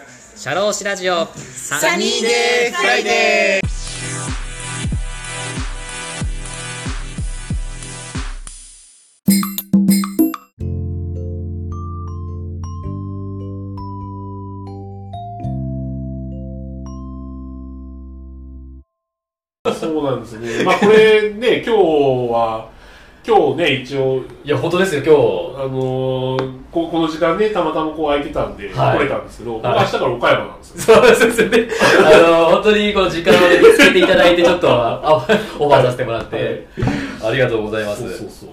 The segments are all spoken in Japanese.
シャローシラジオサニーデーフライデーそうなんですね。まあこれね、今日は、今日ね、一応、いや、本当ですよ、今あのーここの時間ね、たまたまこう空いてたんで、はい来れたんですけど、僕はい明日から岡山なんですよ。日。そうですよね。あの、本当にこの時間を見つけていただいて、ちょっと、あ、オファーさせてもらって、ありがとうございます。そうそうそう。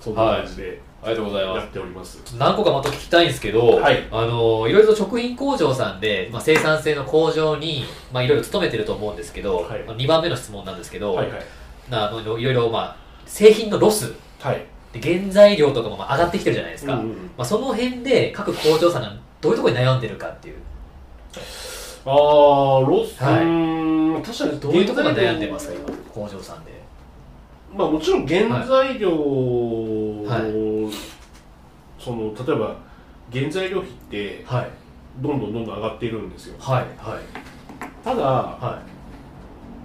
そんな感じでありがとうございますやっ。ております。何個かまた聞きたいんですけど、はいあのいろいろと食品工場さんで、まあ、生産性の向上に、まあ、いろいろ勤めてると思うんですけど、はいまあ、2番目の質問なんですけど、はいはい。なあのいろいろ、まあ、製品のロス。はい。で原材料とかもまあ上がってきてるじゃないですか、うんうんまあ、その辺で各工場さんがどういうところに悩んでるかっていう。あー、ロス、はい。確かにどういうところが原材料悩んでますか今工場さんで。まあもちろん原材料、はその、例えば、原材料費って、はい。どんどんどんどん上がっているんですよ。はいはい。ただ、は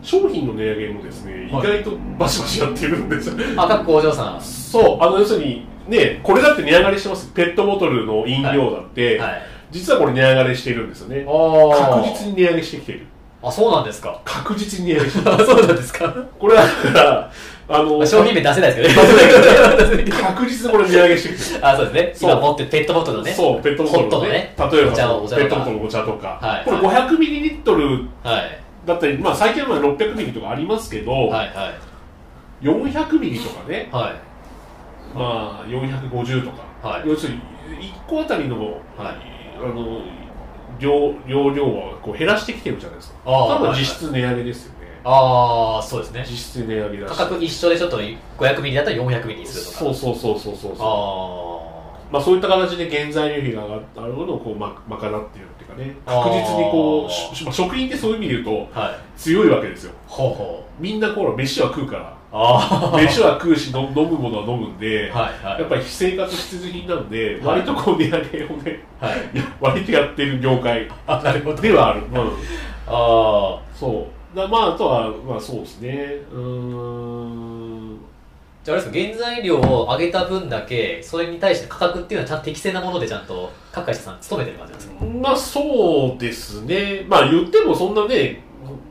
商品の値上げもですね、はい意外とバシバシやってるんですよ。いあ各工場さんそう、あの要するに、ね、これだって値上がりしてます。ペットボトルの飲料だって、はい実はこれ値上がりしてるんですよね。あ確実に値上げしてきてる。あそうなんですか確実に値上げしてる。あ そうなんですかこれはだから、あの、まあ商品名出せないですけどね。出せないけどね確実にこれ値上げしてきてる。あ、そうですね。そう今持ってるペットボトルのね。そう、ペットボトルのね例えばペットボトルのお茶とか、はいこれ500ミリリットルはい。だったり、まあ最近はまあ600ミリとかありますけど、はいはい。400ミリとかね、はい。まあ450とか、はい要するに1個あたりの、はいあの量容量はこう減らしてきてるじゃないですか。多分はい実質値上げですよね。ああ、そうですね。実質値上げだし。価格一緒でちょっと500ミリだったら400ミリにするとか。そうそうそうそうそうそう。あまあそういった形で原材料費が上がったのをこうま賄っているっていうかね、確実にこうしまあ食品ってそういう意味で言うとあ。はい。強いわけですよ。ほうほう。みんなこう飯は食うから、ああ。飯は食うし飲飲むものは飲むんで、はいはい。やっぱり生活必需品なんで、はい割とこう値上げをね、はい。割とやってる業界。ではある。うん、ああ。そう。だまああとは、まあそうですね。うーん。じゃああれですか、原材料を上げた分だけ、それに対して価格っていうのはちゃんと適正なものでちゃんと各会社さん勤めてる感じなんですか？まあそうですね。まあ言ってもそんなね、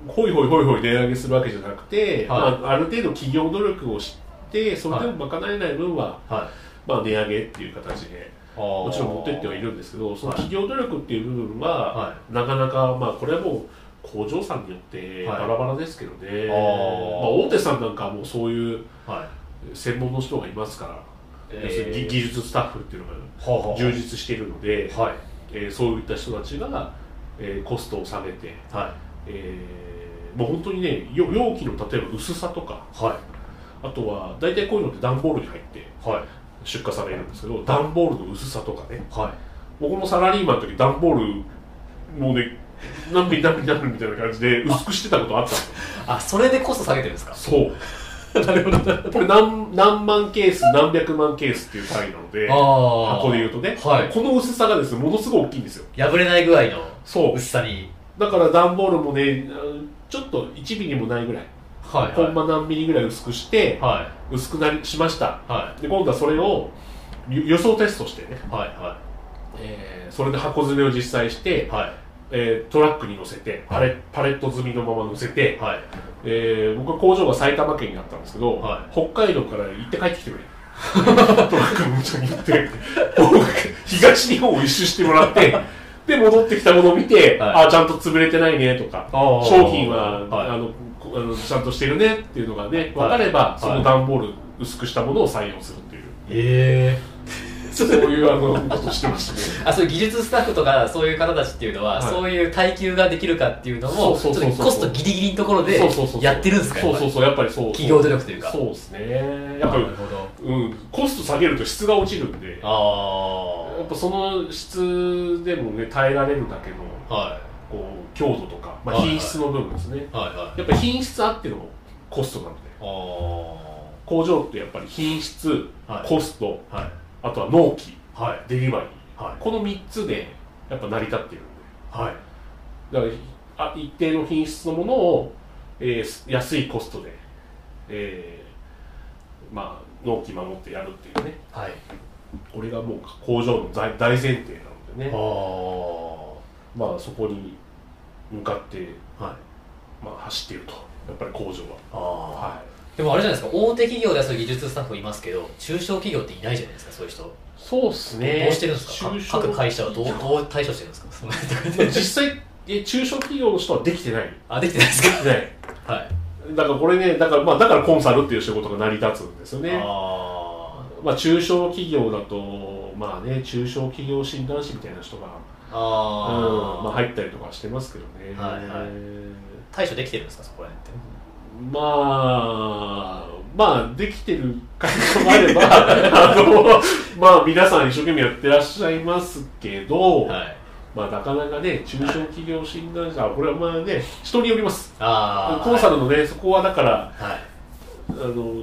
ほいほいほいほい値上げするわけじゃなくて、はい。まあ、ある程度企業努力をして、それでも賄えない分は、はい。まあ値上げっていう形で、ももちろん持ってってはいるんですけど、そのはい。企業努力っていう部分は、はなかなか、まあこれはもう工場さんによってはい。バラバラですけどね、あー。まあ大手さんなんかはもうそういうはい。専門の人がいますから、えー要するに技技術スタッフっていうのが充実しているので、はい。えーそういった人たちが、えーコストを下げて、はえーもう本当にねよ容器の例えば薄さとかい。はい。あとは大体こういうのって段ボールに入ってはい。出荷されるんですけど段ボールの薄さとかねはい。僕もサラリーマンの時段ボールもうね何ミリ何ミリ何ミリみたいな感じで薄くしてたことあったあ、それでコスト下げてるんですか？そうなるほど。これ何何万ケース何百万ケースっていう単位なので。箱で言うとね、はいこの薄さがですねものすごい大きいんですよ破れない具合の薄さに。だから段ボールもねちょっと1ミリもないぐらいはい。コンマ何ミリぐらい薄くしては薄くなりしましたい。はで今度はそれをゆ予想テストしてね、い。はい。はえーそれで箱詰めを実際して、い。はい。えートラックに乗せてパレパレット積みのまま乗せて、はい。えー僕は工場が埼玉県にあったんですけど、は北海道から行って帰ってきてくれ。トラックのに行って東日本を一周してもらって で戻ってきたものを見て、はい。あちゃんと潰れてないねとか商品は、はい。あのこあのちゃんとしてるねっていうのがね分かれば、はい。その段ボール薄くしたものを採用するっていう、ええそういうあのことしてましたね。あそういう技術スタッフとかそういう方たちっていうのは、はい。そういう耐久ができるかっていうのもちょっそうそうそう。そうとコストギリギリのところでそうそうそうやってるんですかそうそうそうやっぱりそう企業努力というか。そうですね。やっぱりなるほどうん、コスト下げると質が落ちるんで。やあっぱその質でもね耐えられるだけのあはこう強度とか、まあ、はいはい。品質の部分ですね、いはいはい。やっぱり品質あってのコストなので。あ工場ってやっぱり品質、はい。コストあはいあとは納期。はい。デリバリー。はい。この3つでやっぱ成り立っているんで。はい。だからあ一定の品質のものを、えー安いコストで、えーまあ、納期守ってやるっていうね。はい。これがもう工場の大大前提なのでね。あまあそこに向かって、あはい。まあ、走っていると。やっぱり工場は。ああはでもあれじゃないですか大手企業ではそういう技術スタッフいますけど中小企業っていないじゃないですかそういう人。どそうですね。うしてるんですか？各会社はどうどう対処してるんですか？実際え中小企業の人はできてない？あできてないですか？ねはい。だからこれねだからまあだからコンサルっていう仕事が成り立つんですよね。あまあ中小企業だとまあね中小企業診断士みたいな人がーあー、うんまあ、入ったりとかしてますけどね、はいはい。対処できてるんですか？そこら辺ってまあまあできてる会社もあれば あのまあ皆さん一生懸命やってらっしゃいますけど、はい。まあなかなかね中小企業診断士あこれはまあね人によります。ああコンサルのね、そこはだからはい。あの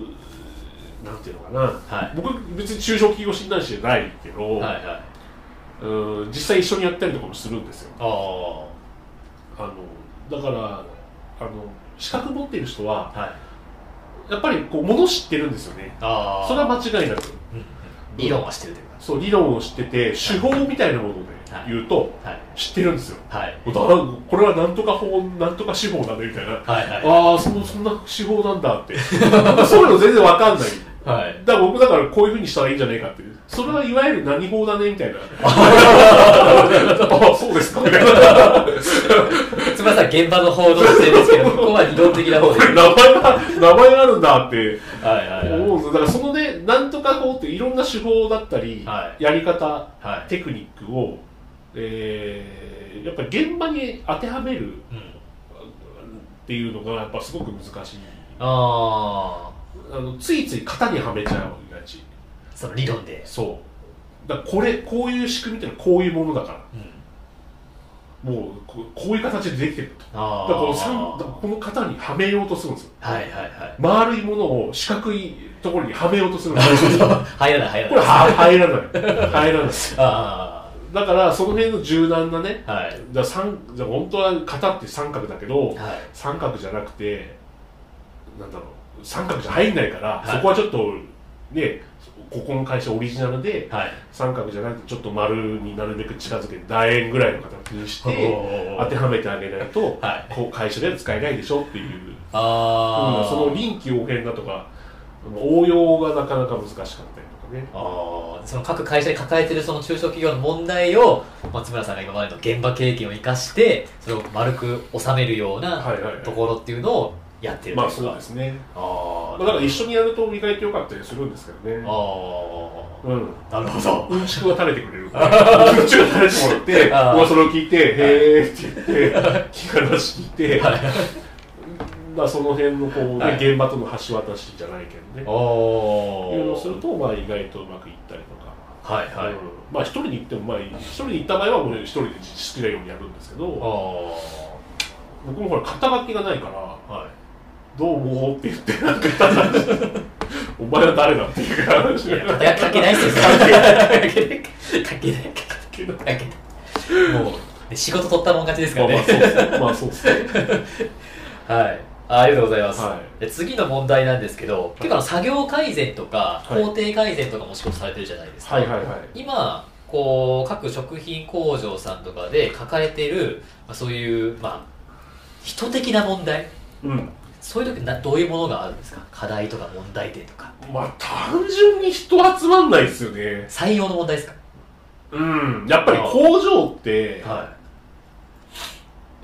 なんていうのかな、はい。僕別に中小企業診断士じゃないけど、はいはい。うん実際一緒にやったりとかもするんですよ。ああのだからあの資格持っている人はあはい。やっぱりこうもの知ってるんですよね。ああそれは間違いなく。うんうん。理論は知ってる。というかそう理論を知ってて手法みたいなもので言うとはい。知ってるんですよ。はい。だからこれはなんとか法なんとか手法なんだみたいな。はい。はいああそのそんな手法なんだって。そういうの全然わかんない。はい。だから僕だからこういうふうにしたらいいんじゃないかっていう。それはいわゆる何法だね？みたいな。ああそうですか。みたいなさん現場の報道性ですけどここは理論的な方で。名前が名前があるんだって。思うんですよ。だからそのねなんとか法っていろんな手法だったり、はい。やり方はい。テクニックを、えーやっぱり現場に当てはめるうんっていうのがやっぱすごく難しい。ああのついつい型にはめちゃうがちあその理論で。そう。だこれこういう仕組みってのはこういうものだから。うんもうここういう形でできてると。だからこのこの型にはめようとするんですよ。はいはいはい。丸いものを四角いところにはめようとするんですよ。入らない入らこれないは入らない。入らない あだからその辺の柔軟なねあはい。だ三じゃあ本当は型って三角だけどはい。三角じゃなくてなんだろう。三角じゃ入んないから、はい。そこはちょっとねここの会社オリジナルではい。三角じゃなくてちょっと丸になるべく近づけて楕円ぐらいの形にして当てはめてあげないと、はい。こう会社では使えないでしょっていう。ああその臨機応変だとか応用がなかなか難しかったりとかね。あー。その各会社で抱えてるその中小企業の問題を松村さんが今までの現場経験を生かしてそれを丸く収めるようなはいはいはい。ところっていうのをやってるというか。まあそうですね、あまあ、だから一緒にやると意外と良かったりするんですけどね。あうん。あなるほど。うん。ちくが垂れてくれる。からうんちくが垂れてもらってあー。僕はそれを聞いて「へーって言って聞く話聞いて、はい。まあその辺のこう、ねはい。現場との橋渡しじゃないけどね。おいうのをするーとまあ意外とうまくいったりとか。はいはい。うん。まあ一人に行ってもまあ一人に行った場合はもう一人で好きなようにやるんですけどあ僕もほら肩書きがないからあはい「どうも」って言ってなんかただお前は誰だっていう話。いや肩書き関係ないっすよ。関係ない。関係ない。関係ない。けど関係ない。もうね仕事取ったもん勝ちですかまあらね。まあそうっすまあそうっすね。はい。あありがとうございます、はで次の問題なんですけど、結構作業改善とかはい。工程改善とかも仕事されてるじゃないですか、はいはいはい。今こう各食品工場さんとかで抱えている、まあ、そういう、まあ、人的な問題。うんそういう時などういうものがあるんですか？課題とか問題点とか。まあ単純に人集まんないですよね。採用の問題ですか？うん。やっぱり工場っては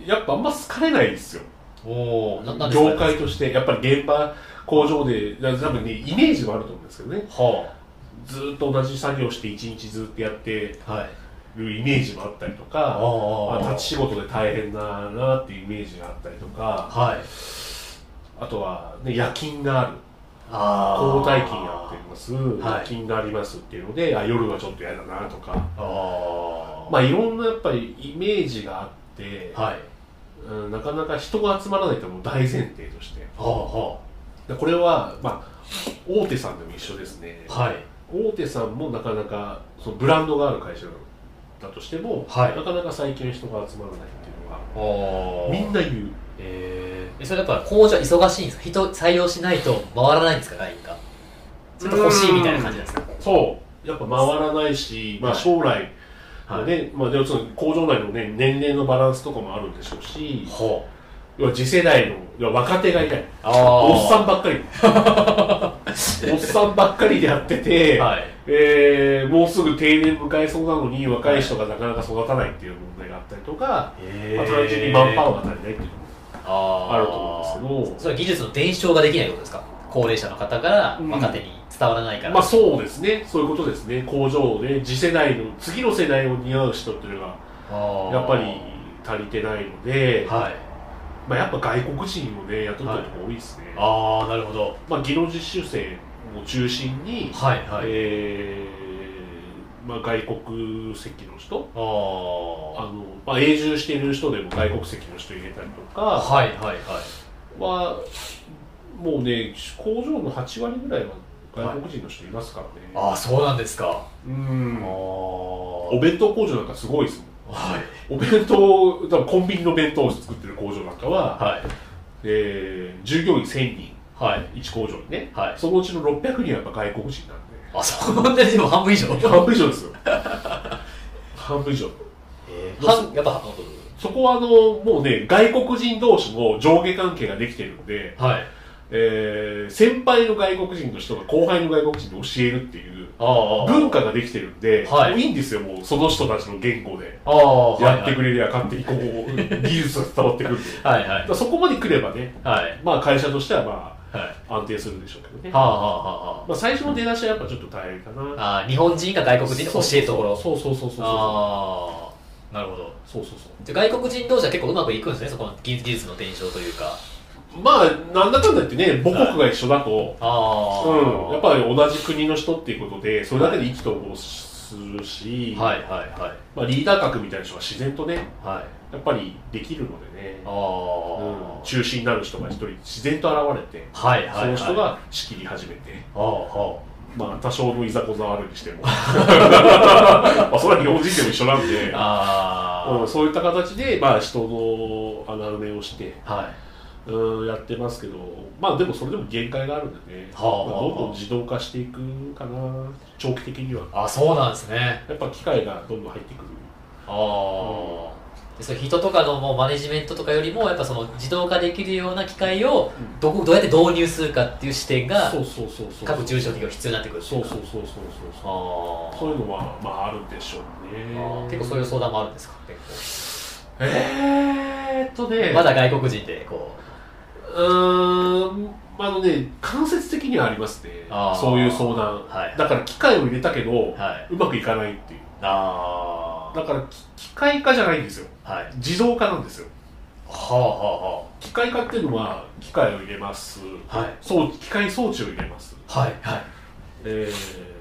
やっぱあんま好かれないですよ。いおおなな業界として。やっぱり現場工場で多分ねイメージもあると思うんですけどね。はずーっと同じ作業して一日ずっとやってあはい。るイメージもあったりとあかあまあ、立ち仕事で大変だなっていうイメージがあったりとかはいあとは、ね、夜勤がある。ああ交代勤やってます、はい。夜勤がありますっていうのであ夜はちょっと嫌だなとか。あまあいろんなやっぱりイメージがあって、あはい。うん、なかなか人が集まらないっていう大前提として。はあはでこれは、まあ、大手さんでも一緒ですね。あはい。大手さんもなかなかそのブランドがある会社なのたとしても、はい。なかなか最近人が集まらないっていうのがおみんな言う。えー、それやっぱ工場忙しいんですか？人採用しないと回らないんですか LINE が？それと欲しいみたいな感じなんですか？そう。やっぱ回らないし、まあ、はい。将来のね、まあ、要するに工場内の、ね、年齢のバランスとかもあるんでしょうしほう。要は次世代の要は若手がいない。おっさんばっかり。おっさんばっかりでやってて、はい。えーもうすぐ定年迎えそうなのに若い人がなかなか育たないっていう問題があったりとか、へまあ、単純にマンパワーが足りないっていうあると思うんですけど。それは技術の伝承ができないことですか？高齢者の方からうん。若手に伝わらないから、まあそうですね。そういうことですね。工場で次世代の次の世代を担う人っていうのがやっぱり足りてないので、はい。まあ、やっぱ外国人をね雇ってるとこ多いですね、ああなるほど。まあ、技能実習生を中心に、はいはい、えーまあ、外国籍の人。ああの、まあ、永住している人でも外国籍の人入れたりとあか。はいはいはい。はもうね工場の8割ぐらいは外国人の人いますからね、ああそうなんですか。うん。あお弁当工場なんかすごいですもん。あはい。お弁当多分コンビニの弁当を作ってる工場なんかは、はい。えー従業員1000人。はい。1工場にね、はい。そのうちの600人はやっぱ外国人なんであそんなにでも半分以上？半分以上ですよ。半分以上。えー半やっぱ半分。そこはあのもうね外国人同士の上下関係ができてるんで、はい。えー先輩の外国人の人が後輩の外国人に教えるっていう文化ができてるんで、はい。もういいんですよもうその人たちの言語で。ああやってくれれりゃ勝手にこう技術が伝わってくるんで。だはいはい。そこまで来ればねはい。まあ会社としてはまはいあ安定するでしょうけどね、はあはあはまあ、最初の出だしはやっぱちょっと大変かな。あああ日本人が外国人に教えるところ。そうそうそうそうそう。ああなるほど。そうそうそう。じゃあ外国人同士は結構うまくいくんですねそこの技技術の伝承というか。まあなんだかんだ言ってね母国が一緒だと、ああ。うん、やっぱり同じ国の人っていうことでそれだけで意気投合するし、はい。はい。はい。まあ、リーダー格みたいな人が自然とね。はいやっぱりできるのでね。あ、あ、うん、中心になる人が一人自然と現れて、はいはいはい。その人が仕切り始めて、ああはまあ、多少のいざこざはあるにしても。まあそれは日本人でも一緒なんで。ああうん、そういった形で、まあ、人の穴埋めをして、あはい。うん、やってますけど、まあでもそれでも限界があるんでね、はあはあまあどんどん自動化していくかな、長期的には。あそうなんですね。やっぱ機械がどんどん入ってくる。ああ、でそれ人とかのもうマネジメントとかよりもやっぱその自動化できるような機械をどこどうやって導入するかっていう視点がそうそうそうそう。各中小企業必要になってくるそうかそうそうそうそうあそう。ーそういうのは、まああるでしょうね。結構そういう相談もあるんですか？結えーっとね、構まだ外国人でこうーん、あのね、間接的にはありますね。そういう相談。はいだから機械を入れたけど、うはいうまくいかないっていう。あだからき機械化じゃないんですよ。あはい。自動化なんですよ。はあは機械化っていうのは機械を入れます、はい。装機械装置を入れます、あはあはいはい。えー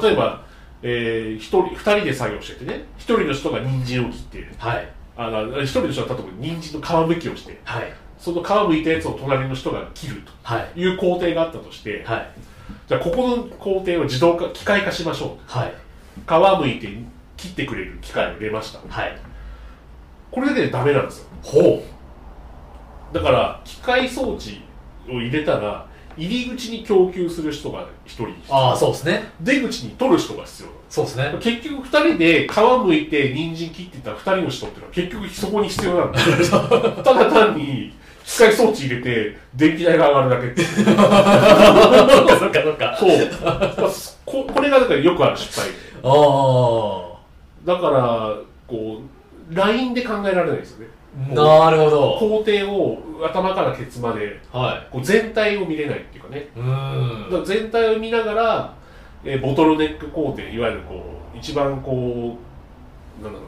例えば、えー、一人二人で作業しててね。一人の人が人参を切ってはい。あの一人の人は例えば人参の皮むきをして。はい。その皮むいたやつを隣の人が切るはい。という工程があったとして、はい。じゃあここの工程を自動化機械化しましょはい、う皮むいて切ってくれる機械を入れました。はい、これでダメなんですよ。ほだから機械装置を入れたら入り口に供給する人が一人必要。ああそうですね。出口に取る人が必要。そうですね。結局二人で皮むいて人参切ってた二人の人っていうのは結局そこに必要なんだ。ただ単に機械装置入れて電気代が上がるだけっていう。そうまあここれがだからよくある失敗で。ああだからこう LINE で考えられないですよね。なるほど。工程を頭からケツまではこう全体を見れないっていうかね。いうーん全体を見ながら、えーボトルネック工程いわゆるこう一番こうなんだろ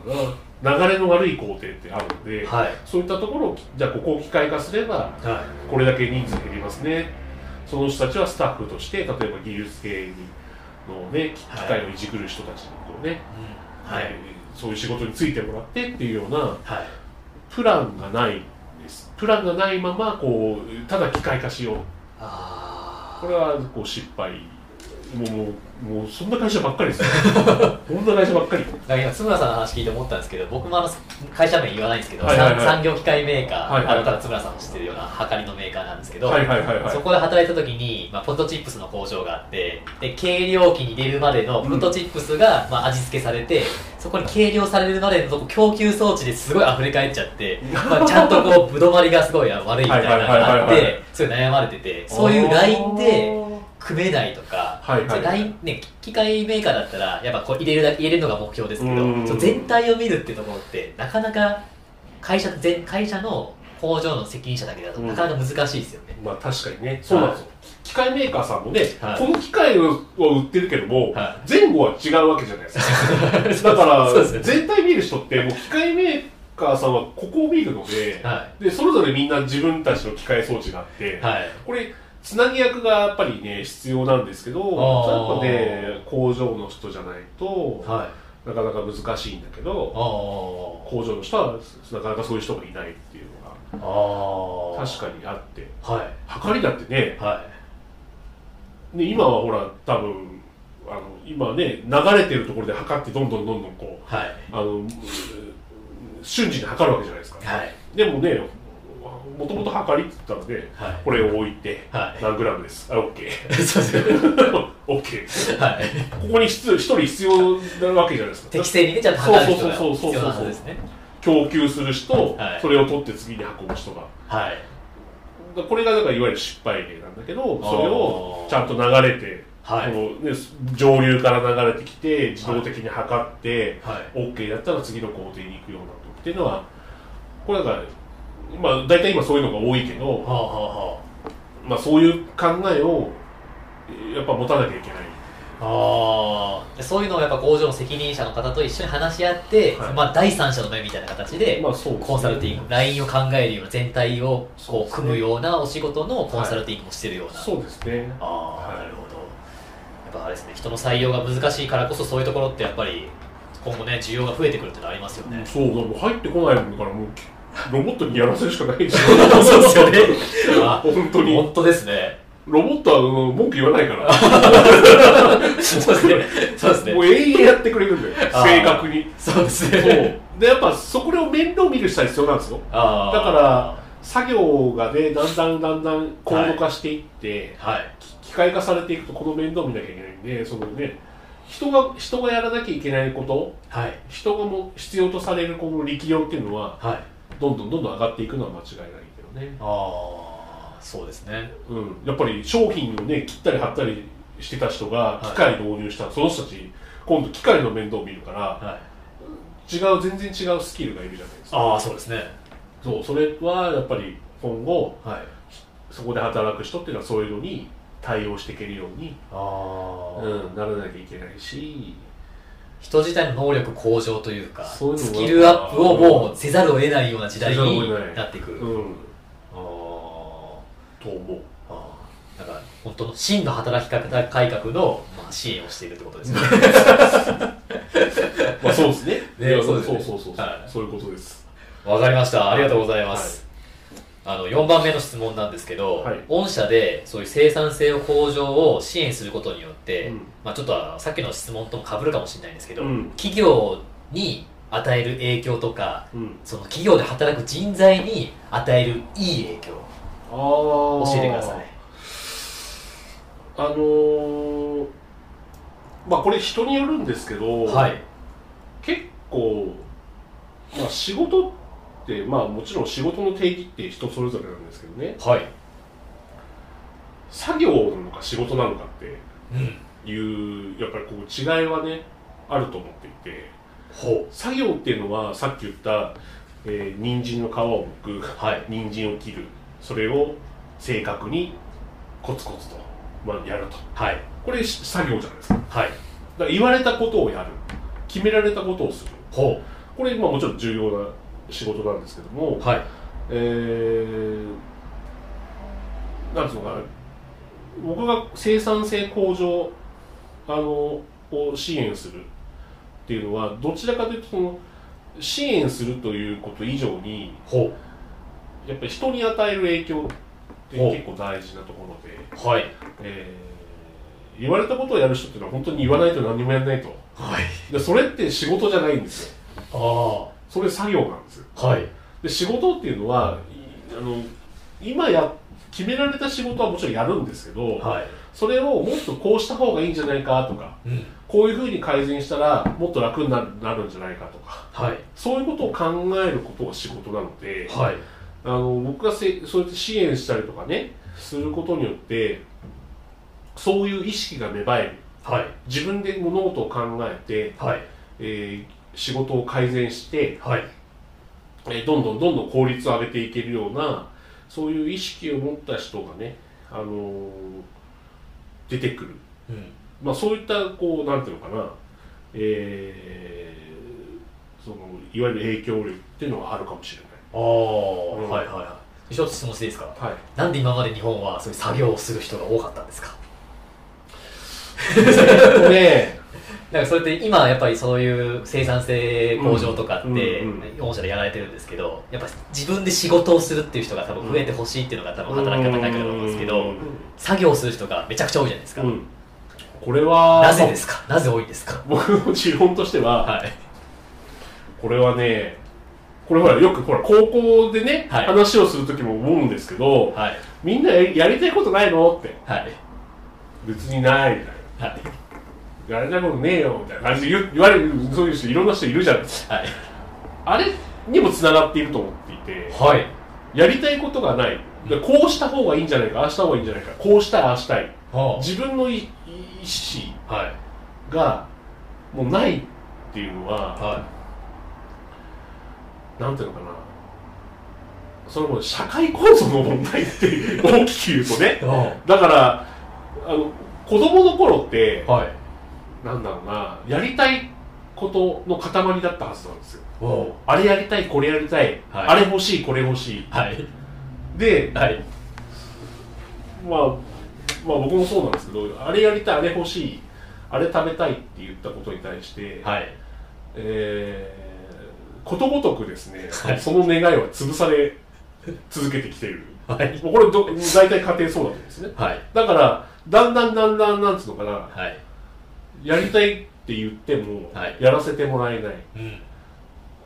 うな流れの悪い工程ってあるので、はい。そういったところをじゃあここを機械化すればはこれだけ人数減りますね。その人たちはスタッフとして例えば技術系のね機はい械をいじくる人たちにこうね、いはい。えーそういう仕事についてもらってっていうようなはい。プランがないんです。プランがないままこうただ機械化しよう。あこれはこう失敗もうもうもうそんな会社ばっかりですよ。こんな会社ばっかり。だから今、津村さんの話聞いて思ったんですけど、僕もあの会社名言わないんですけど、はいはいはい。産産業機械メーカー、はいはい。あのただ津村さんも知ってるようなはかりのメーカーなんですけど、はいはいはいはい。そこで働いた時に、まあ、ポテトチップスの工場があって、で計量機に入れるまでのポテトチップスが、まあ、味付けされて、そこに計量されるまでのとこ供給装置ですごい溢れ返っちゃって、まあ、ちゃんとこう、ぶどまりがすごい悪いみたいなのがあって、すごい悩まれてて、そういうラインで、組めないとか、はいはいね、機械メーカーだったら、やっぱこう入れるだけ入れるのが目標ですけど全体を見るってところって、なかなか会社全会社の工場の責任者だけだとうん。なかなか難しいですよね。まあ確かにね。そうなんですよ、機械メーカーさんもね、はい。この機械を売ってるけども、は前後は違うわけじゃないですか。だから全体見る人ってもう機械メーカーさんはここを見るので,、はでそれぞれみんな自分たちの機械装置があって、はい。これつなぎ役がやっぱりね必要なんですけどやっぱね工場の人じゃないと、はい。なかなか難しいんだけどあ工場の人はなかなかそういう人がいないっていうの。が確かにあってはい。測りだってねはい。ね今はほら多分あの今ね流れてるところで測ってどんどんどんどんこうはい。あのうん瞬時に測るわけじゃないですか、はい。でもねもともと測りって言ったらね、はい。これを置いて、はい。何グラムです？あオッケーそうですね。オッケーはい。ここに必要一人必要なわけじゃないですか。適正にね、ちゃんと測る人がそうそうそうそう必要なはずですね。供給する人、はい。それを取って次に運ぶ人が。はい。だこれがだからいわゆる失敗例なんだけどそれをちゃんと流れて、はい。このね、上流から流れてきて自動的に測って、はい。OK だったら次の工程に行くようなのっていうのはこれだからまあ大体今そういうのが多いけど、はあはあはまあ、そういう考えをやっぱ持たなきゃいけない。ああーそういうのをやっぱ工場の責任者の方と一緒に話し合って、はい。まあ、第三者の目みたいな形で、まあそうね。コンサルティング、ラインを考えるような全体をこう組むようなお仕事のコンサルティングもしてるような、そうですね。ああ、はいなるほど。やっぱあれですね人の採用が難しいからこそそういうところってやっぱり今後ね需要が増えてくるっていうのはありますよね、そう入ってこないからもうロボットにやらせるしかないでしそうですよね。本当に。本当ですね。ロボットはうん文句言わないから。そうですね。そうですね。もう永遠やってくれるんだよ。正確に。そうですね。でやっぱそこを面倒見る人は必要なんですよ。だから作業がねだんだんだんだん高度化していって、はい。機械化されていくとこの面倒見なきゃいけないんでそのね人が人がやらなきゃいけないことはい。人がも必要とされるこの力量っていうのははいどんどんどんどん上がっていくのは間違いないけどね、ああそうですね。うん、やっぱり商品をね切ったり貼ったりしてた人がい。機械導入したら、その人たち今度機械の面倒を見るからはい。違う全然違うスキルがいるじゃないですか。ああそうですね。そうそれはやっぱり今後はい。そこで働く人っていうのはそういうのに対応していけるように、ああ、うん、ならなきゃいけないし人自体の能力向上というかそういうスキルアップをもうせざるを得ないような時代に得なっていく、うん。あと思う。ーあーなんか本当の真の働き方改革の、まあ、支援をしているってことですよね。まあそうですね。ねそうですね。そうそうそう、はい。そういうことです。わかりました。ありがとうございます、あの4番目の質問なんですけど、はい。御社でそういう生産性向上を支援することによって、うん。まあ、ちょっとさっきの質問とも被るかもしれないんですけど、うん。企業に与える影響とかうん。その企業で働く人材に与えるいい影響。教えてください。あのーまあこれ人によるんですけど、はい。結構、まあ、仕事ってまあもちろん仕事の定義って人それぞれなんですけどね。はい。作業なのか仕事なのかってうん。いうやっぱりこう違いはねあると思っていて。ほ作業っていうのはさっき言った、えー人参の皮を剥く、はい。人参を切る。それを正確にコツコツと、まあ、やると。はい。これし作業じゃないですか。だかはいら言われたことをやる。決められたことをする。ほこれ、まあ、もちろん重要な仕事なんですけども、うはい。えー、なんつうのかな。僕が生産性向上あのを支援するっていうのはどちらかというとその支援するということ以上にほやっぱり人に与える影響って結構大事なところで、うはい。えー言われたことをやる人っていうのは本当に言わないと何もやらないと。はい。でそれって仕事じゃないんですよ。あそれ作業なんですよ。あはい。で仕事っていうのはいあの今や決められた仕事はもちろんやるんですけど、はい。それをもっとこうした方がいいんじゃないかとかうん。こういうふうに改善したらもっと楽になるなるんじゃないかとかはい。そういうことを考えることが仕事なので、はい。あの僕がせそうやって支援したりとかねすることによってそういう意識が芽生える。はい。自分で物事を考えて、はい。えー仕事を改善して、はい。えーどんどんどんどん効率を上げていけるようなそういう意識を持った人がね、あのー出てくる、うん。まあ、そういったこうなんていうのかな、えーそのいわゆる影響力っていうのがあるかもしれない。ああ、うん。はいはいはい。一つ質問していいですか？はい。なんで今まで日本はそういう作業をする人が多かったんですか？えっとねなんかそれって今やっぱりそういう生産性向上とかって御社でやられてるんですけどやっぱ自分で仕事をするっていう人が多分増えてほしいっていうのが多分働き方改革だと思うんですけどうん作業をする人がめちゃくちゃ多いじゃないですか、うん。これはなぜですか？なぜ多いんですか？僕の持論としては、はい。これはねこれほらよくほら高校でね、はい。話をする時も思うんですけどはい。みんなややりたいことないの？って。はい。別にないみたいはい。なやりたいことねえよみたいな感じで言われるそういう人いろんな人いるじゃないですかはい。あれにもつながっていると思っていてはい。やりたいことがない。でこうした方がいいんじゃないかああした方がいいんじゃないかこうしたいああしたい。は自分の意意思あはいがもうないっていうのははなんていうのかな。それも社会構造の問題って大きく言うとね。いはだからあの子供の頃っていはいなんだろうなやりたいことの塊だったはずなんですよ。おあれやりたいこれやりたい、はい。あれ欲しいこれ欲しい。はい。で、はい。まあ、まあ僕もそうなんですけどあれやりたいあれ欲しいあれ食べたいって言ったことに対して、はい。えーことごとくですね、はい。その願いは潰され続けてきている。はい。もうこれど大体家庭そうだと思うんですね。はい。だからだんだんだんだんなんつうのかな。はいやりたいって言っても、はい。やらせてもらえない。うん。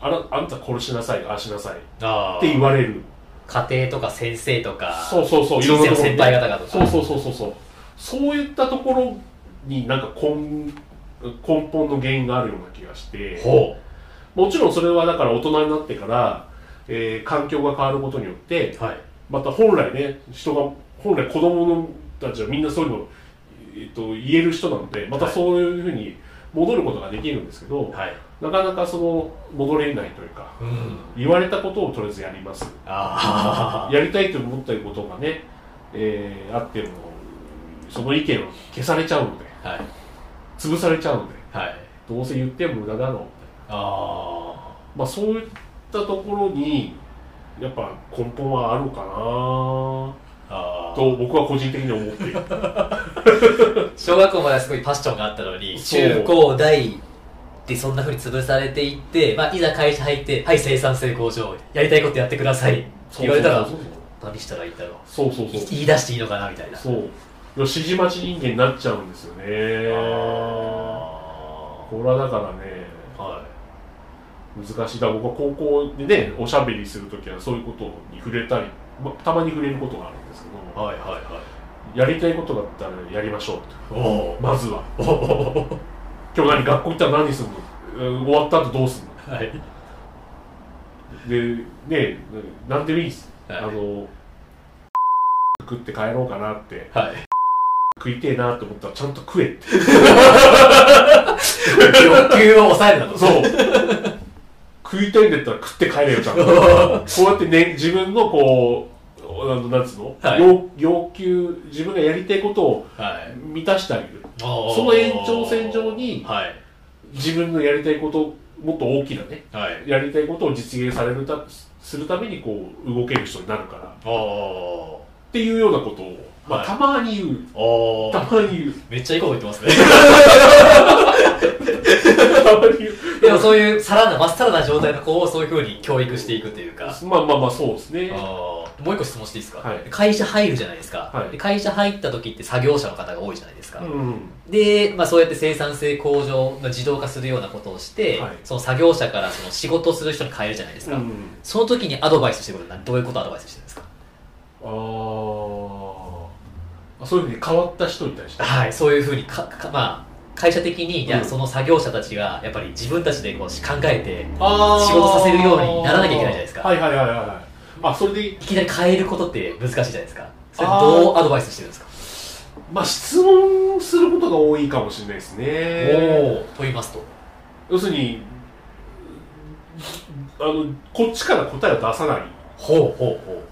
あらあんたこれしなさいああしなさい。って言われる。家庭とか先生とかそうそうそう。人生のいろんなところ先輩方がとか。そうそうそうそうそう。そういったところになんか根根本の原因があるような気がして。ほもちろんそれはだから大人になってから、えー環境が変わることによってうはい。また本来ね人が本来子供のたちはみんなそういうの、えっと言える人なのでまたはい。そういうふうに戻ることができるんですけど、はい。なかなかその戻れないというかうん。言われたことをとりあえずやります。あ やりたいと思ったことがね、えーあってもその意見を消されちゃうのであはい。潰されちゃうのではい。どうせ言っても無駄だろう。あまあそういったところにやっぱ根本はあるかなと僕は個人的に思っている 小学校まではすごいパッションがあったのに中高大でそんなふうに潰されていって、まあ、いざ会社入ってはい生産性向上やりたいことやってください。って言われたら何したらいいんだろう。そうそうそう。言い出していいのかなみたいな。そう。指示待ち人間になっちゃうんですよね。あこれはだからねーは難しい。だ僕は高校でねおしゃべりするときはそういうことに触れたり、またまに触れることがあるんですけど。いはいはいはいやりたいことだったらやりましょうまずは。今日何学校行ったら何するの？うん終わった後どうするの？はい。でね何でもいいです、はい。あの食って帰ろうかなって。はい。食いてえなって思ったらちゃんと食えって。欲求を抑えるなと。そう。食いたいんだったら食って帰れよちゃんと。こうやってね自分のこうなんつうの、はい。要要求自分がやりたいことをはい。満たしてあげる。その延長線上にはい。自分のやりたいこともっと大きなねはい。やりたいことを実現されるたするためにこう動ける人になるから。っていうようなことを、まあはい。たまに言う。たー。まに言う。めっちゃいいこと言ってますね。たまに言う。でもそういうさらなまっさらな状態の子をそういうふうに教育していくというか。まあまあまあそうですね。あもう一個質問していいですか、はい。会社入るじゃないですか、はい。で会社入った時って作業者の方が多いじゃないですか、うんで、まあ、そうやって生産性向上の自動化するようなことをして、はい。その作業者からその仕事をする人に変えるじゃないですか、うんその時にアドバイスしてることは何どういうことをアドバイスしてるんですか？あー。あそういうふうに変わった人に対して。はいそういうふうにかかまあ会社的に、いやうんその作業者たちがやっぱり自分たちでこう考えて仕事させるようにならなきゃいけないじゃないですか。はいはいはいはいはい。あそれでいきなり変えることって難しいじゃないですか。それどうアドバイスしてるんですか？まあ質問することが多いかもしれないですね。おおと言いますと。要するにあのこっちから答えを出さない。ほうほうほ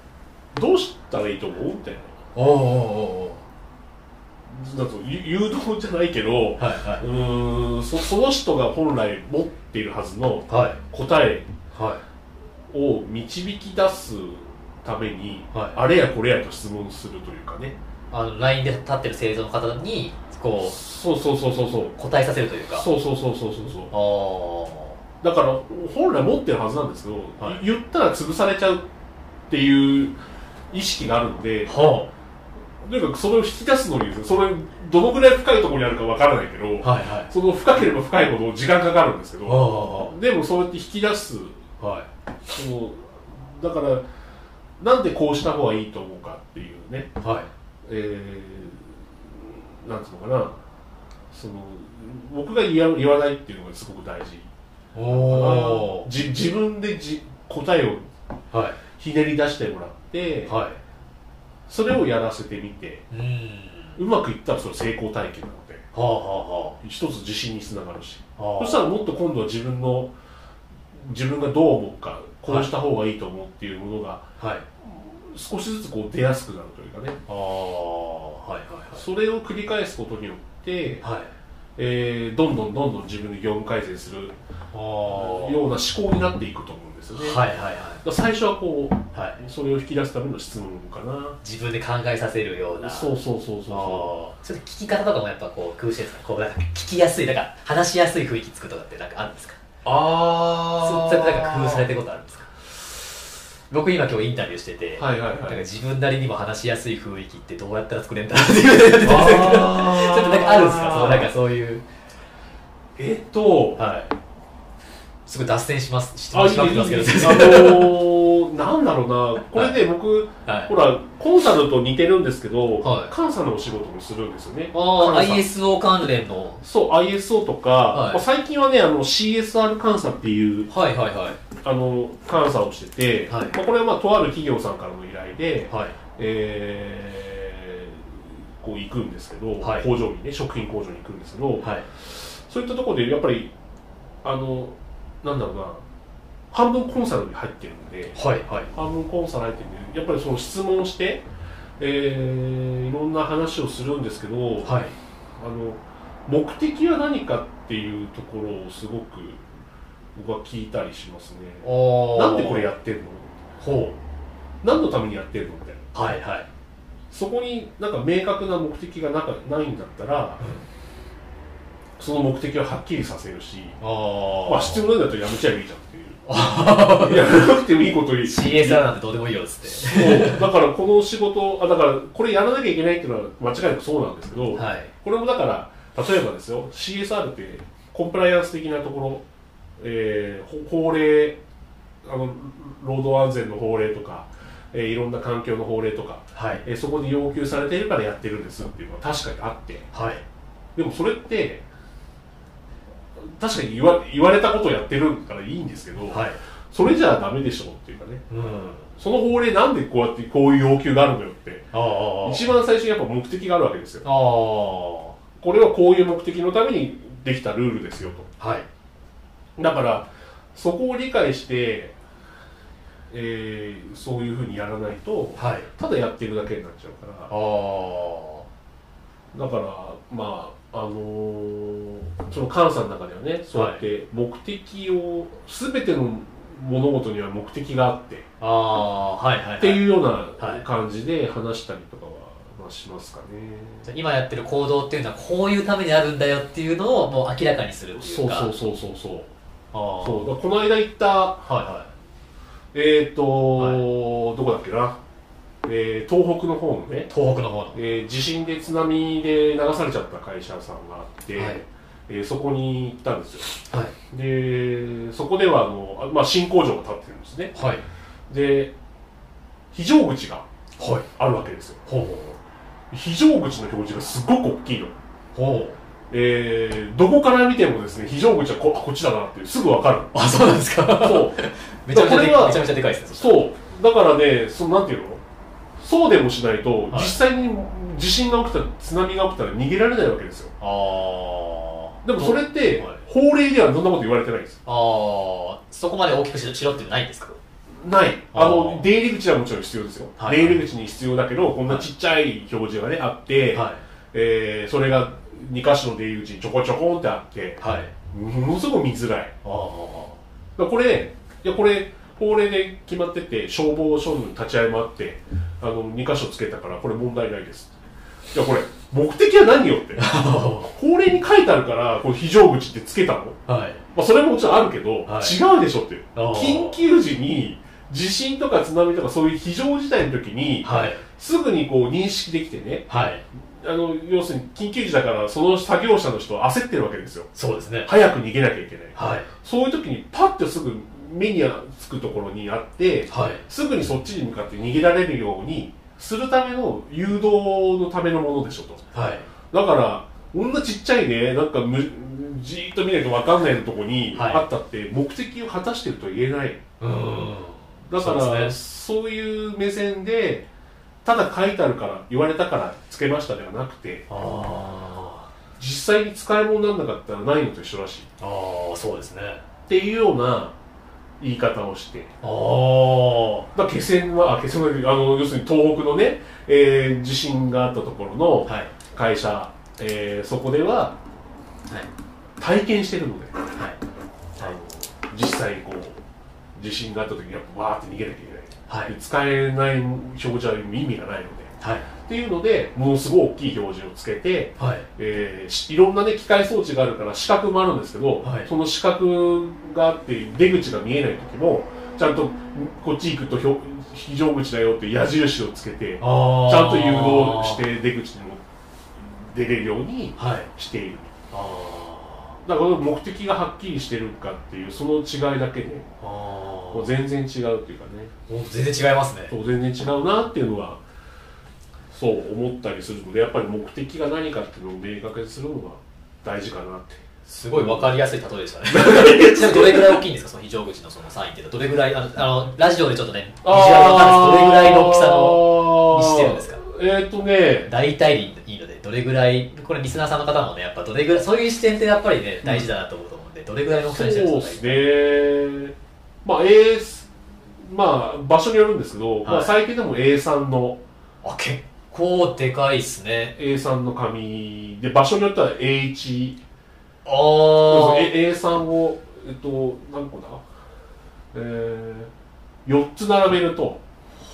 どうしたらいいと思う？みたいな。うおおおだとゆ誘導じゃないけどおはい。うーんそその人が本来持っているはずのいはい。答えはい。を導き出すために、はい。あれやこれやと質問するというかね。あの LINE で立ってる製造の方にこそうそうそうそうそう。う答えさせるというか。そうそうそうそうそう。そうあだから本来持ってるはずなんですけど、はい。言ったら潰されちゃうっていう意識があるんであはとにかくそれを引き出すのにそれどのぐらい深いところにあるかわからないけど、あはいはい。その深ければ深いほど時間かかるんですけど、あでもそうやって引き出すあはい。そのだからなんでこうした方がいいと思うかっていうね。はい。えー、なんつうのかな。その僕が言わ言わないっていうのがすごく大事。おおじ自分でじ答えをはい。ひねり出してもらって、はいそれをやらせてみて。うまくいったらそれ成功体験なので。はあは一つ自信につながるし。あはあ。そしたらもっと今度は自分の自分がどう思うかこうした方がいいと思うっていうものがはい。少しずつこう出やすくなるというかね。ああはいそれを繰り返すことによって、はいはいえーどんどんどんどん自分の業務改善するああような思考になっていくと思うんですよね、はいはいはい最初はこうはい。それを引き出すための質問かな。自分で考えさせるような。そうそうそうそうそああそれ聞き方とかもやっぱこう工夫してるんですかこうなんか聞きやすいなんか話しやすい雰囲気作るとかってなんかあるんですか？うあそうそうやってなんか工夫されてることあるんですか？僕今今日インタビューしてて、はいはいはい。なんか自分なりにも話しやすい雰囲気ってどうやったら作れるんだろうっていうのやってたんですけどちょっとなんかあるんですかそのなんかそういうえっとはいすごい脱線しますしてますけど。あのー、なんだろうな。これで僕、はい。ほらコンサルと似てるんですけど、はい。監査のお仕事もするんですよね。ああ ISO 関連の。そう ISO とか、はい。まあ最近はねあの CSR 監査っていうはいはいはい。あの監査をしてて、はい。まあ、これはまあとある企業さんからの依頼で、はい。えーこう行くんですけど、はい。工場にね食品工場に行くんですけど、はい。そういったところでやっぱりあのなんだろうな。半分コンサルに入ってるんではいはい。半分コンサル入ってるんでやっぱりその質問して、えーいろんな話をするんですけど、はい。あの目的は何かっていうところをすごく僕は聞いたりしますね。なんでこれやってんの？ほ何のためにやってんの？みたいな。うはいはい。そこになんか明確な目的がなかないんだったら、その目的をはっきりさせるし、あまあ必要なんだったらやめちゃえばいいじゃんっていう。やらなくてもいいことに。CSR なんてどうでもいいよっつって。そうだからこの仕事あだからこれやらなきゃいけないっていうのは間違いなくそうなんですけど、はい。これもだから例えばですよ CSR ってコンプライアンス的なところ、えーほ法令あの労働安全の法令とか、えーいろんな環境の法令とか、はい。えーそこに要求されているからやってるんですっていうのは確かにあって。はい。でもそれって確かに言わ言われたことをやってるからいいんですけど、はい。それじゃダメでしょっていうかね。うん。その法令なんでこうやってこういう要求があるのよって。一番最初にやっぱ目的があるわけですよ。これはこういう目的のためにできたルールですよと。はい。だからそこを理解して、えーそういうふうにやらないとはい。ただやってるだけになっちゃうから。だからまああのーその監査の中ではねそうやって目的を全ての物事には目的があってああはいはい、はい、っていうようはい。な感じで話したりとかは、まあ、しますかね。今やってる行動っていうのはこういうためにあるんだよっていうのをもう明らかにするっていか。そううそうそうそうそう。ああそう。この間行ったはいはえっ、ー、と、はどこだっけな？えー東北の方のね、東北の方の。えー地震で津波で流されちゃった会社さんがあって、はい。えーそこに行ったんですよ。はい。でそこではあの、あまあ、新工場が建ってるんですね。はい。で非常口がはい。あるわけですよ。ほ非常口の表示がすごく大きいの。うほう。えーどこから見てもですね非常口はこあこっちだなってすぐ分かる。あそうなんですか？そう。めちゃめちゃでこれはめちゃめちゃでかいですねそう。だからねそのなんていうの？そうでもしないと、はい。実際に地震が起きたら津波が起きたら逃げられないわけですよ。でもそれってはい。法令ではそんなこと言われてないんです。ああそこまで大きくししろってないんですか？ない。あの出入り口はもちろん必要ですよ、はい。出入り口に必要だけどこんなちっちゃい表示がねあって、はえーそれが2箇所の出入り口にちょこちょこんってあっていはい。ものすごく見づらい。あこれいやこれ法令で決まってて消防署の立ち会いもあってあの2箇所つけたからこれ問題ないです。いやこれ目的は何よって。法令に書いてあるからこれ非常口ってつけたの？はい。まあ、それももちろんあるけど、はい。違うでしょって緊急時に地震とか津波とかそういう非常事態の時に、はい。すぐにこう認識できてね。はい。あの要するに緊急時だからその作業者の人は焦ってるわけですよ。そうですね。早く逃げなきゃいけない。はい。そういう時にパッとすぐ目につくところにあってはい。すぐにそっちに向かって逃げられるようにするための誘導のためのものでしょと。はい。だからこんなちっちゃいねなんかむじーっと見ないと分かんないとこにはい。あったって目的を果たしてると言えない、うん。だからそうそう,、ですいう目線でただ書いてあるから言われたからつけましたではなくてあ実際に使い物にならなかったらないのと一緒らしい。っあああそうですね。ていうような言い方をして。ああ気仙はあ気仙はあの要するに東北のね、えー地震があったところのはい。会社、えーそこでははい。体験してるのではい。はい実際にこう地震があった時にやっぱわーって逃げなきゃいけない。はい。で使えない表示は意味がないのではい。っていうのでものすごい大きい表示をつけて、はい。えーしいろんなね機械装置があるから視覚もあるんですけど、はい。その視覚があって出口が見えない時もちゃんとこっち行くと非常口だよって矢印をつけてちゃんと誘導して出口にも出れるようにはい。している。あだから目的がはっきりしてるかっていうその違いだけでああもう全然違うっていうかね。もう全然違いますね。そう全然違うなっていうのはそう思ったりするのでやっぱり目的が何かっていうのを明確にするのが大事かなって。すごい分かりやすい例えでしたね。ちなみにどれぐらい大きいんですか？その非常口のそのサインってどれぐらいあのあのラジオでちょっとねビジュアル分かんないですどれぐらいの大きさのにしてるんですか？えーっ、とね大体でいいのでどれぐらいこれリスナーさんの方もねやっぱどれぐらいそういう視点ってやっぱりね大事だなと思うと思うんでどれぐらいの大きさそうにしてるんでです。かすねまあ A まあ場所によるんですけど、まあ、はい最低でも A3 のあ結構でかいっすね。A3 の紙で場所によっては A1 ああ A- A3 をえっと何個だ？えー、4つ並べると。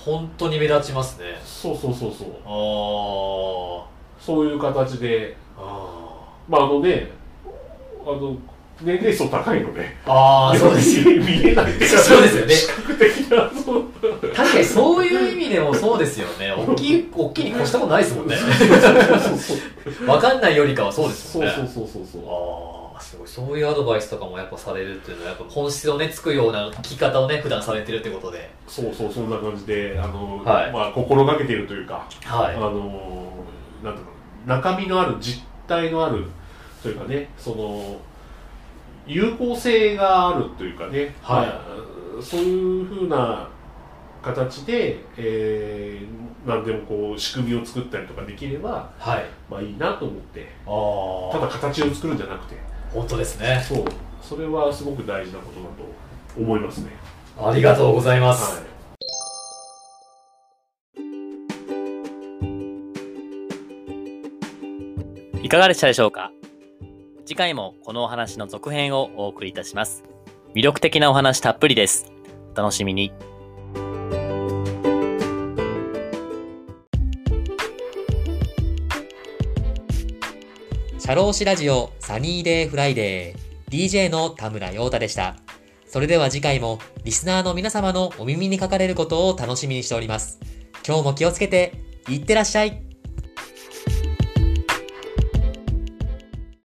本当に目立ちますね。そうそうそうそう。あー。そういう形で。あまああのねあの年齢層高いので。ーあーそうですよ見見えないってそうですよね。視覚的な。そう確かにそういう意味でもそうですよね。大きい大きいに越したことないですもんね。そうそう分かんないよりかはそうですもんね。そうそうそうそうああすごいそういうアドバイスとかもやっぱされるっていうのはやっぱ本質をねつくような聞き方をね普段されてるってことで。そうそうそんな感じであの、はい。まあ心がけているというか、はい。あのなんていうの中身のある実体のあるというかねその有効性があるというかね、はい。まあそういうふうな形で、えー、何でもこう仕組みを作ったりとかできれば、はい。まあいいなと思ってああただ形を作るんじゃなくて。本当ですね。そう。それはすごく大事なことだと思いますね。ありがとうございます、はい。いかがでしたでしょうか？次回もこのお話の続編をお送りいたします。魅力的なお話たっぷりです。お楽しみに。社労士ラジオサニーデイフライデー DJ の田村陽太でした。それでは次回もリスナーの皆様のお耳にかかれることを楽しみにしております。今日も気をつけて、いってらっしゃい。